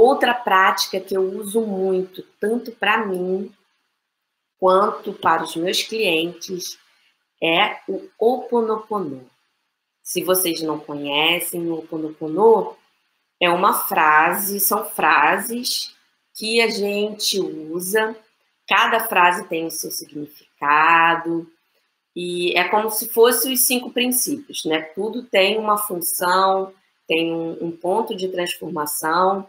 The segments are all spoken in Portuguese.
outra prática que eu uso muito, tanto para mim quanto para os meus clientes, é o Oponopono. Se vocês não conhecem, o Oponopono é uma frase, são frases que a gente usa, cada frase tem o seu significado, e é como se fossem os cinco princípios, né? Tudo tem uma função, tem um, um ponto de transformação,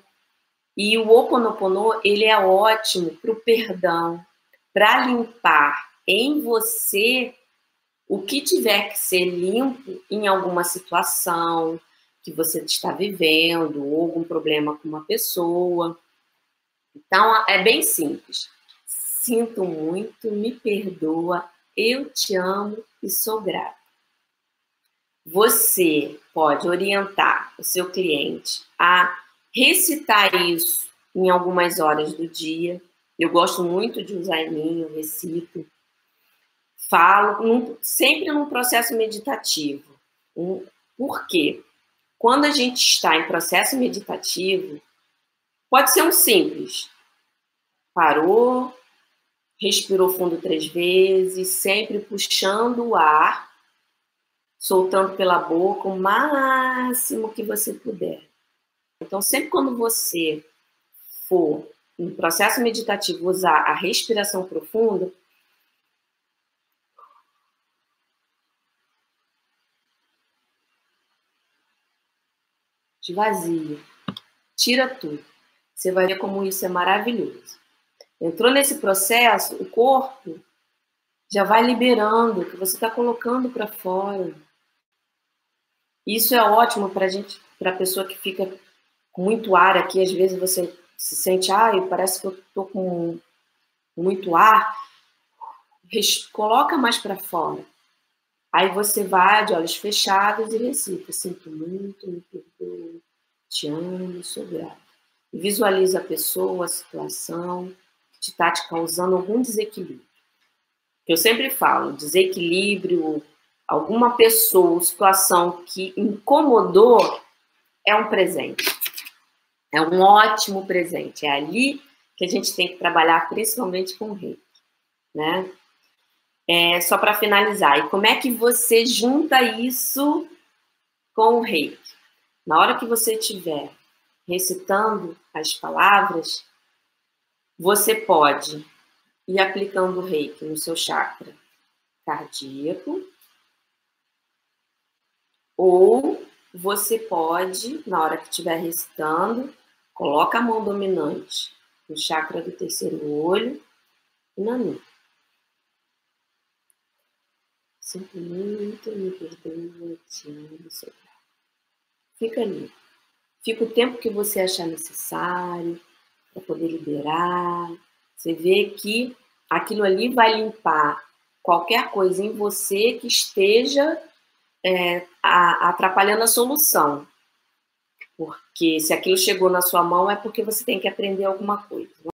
e o Oponopono, ele é ótimo para o perdão, para limpar em você o que tiver que ser limpo em alguma situação que você está vivendo, ou algum problema com uma pessoa. Então, é bem simples. Sinto muito, me perdoa, eu te amo e sou grato. Você pode orientar o seu cliente a recitar isso em algumas horas do dia. Eu gosto muito de usar em mim, eu recito. Falo num, sempre num processo meditativo. Um, por quê? Quando a gente está em processo meditativo, pode ser um simples. Parou, respirou fundo três vezes, sempre puxando o ar, soltando pela boca o máximo que você puder. Então, sempre quando você for no processo meditativo usar a respiração profunda, esvazia, tira tudo. Você vai ver como isso é maravilhoso. Entrou nesse processo, o corpo já vai liberando o que você está colocando para fora. Isso é ótimo para gente, para a pessoa que fica com muito ar aqui. Às vezes você se sente, ai, parece que eu estou com muito ar. Coloca mais para fora. Aí você vai de olhos fechados e recita: Sinto muito, me perdoe, te amo, sou grato. E visualiza a pessoa, a situação que está te causando algum desequilíbrio. Eu sempre falo: desequilíbrio, alguma pessoa, situação que incomodou, é um presente. É um ótimo presente. É ali que a gente tem que trabalhar, principalmente com o reiki, né? É, só para finalizar, e como é que você junta isso com o reiki? Na hora que você estiver recitando as palavras, você pode ir aplicando o reiki no seu chakra cardíaco, ou você pode, na hora que estiver recitando, coloca a mão dominante no chakra do terceiro olho e na nuca. Sinto muito, me perdoa, te amo, sou Fica ali. Fica o tempo que você achar necessário para poder liberar. Você vê que aquilo ali vai limpar qualquer coisa em você que esteja é, a, atrapalhando a solução. Porque se aquilo chegou na sua mão é porque você tem que aprender alguma coisa.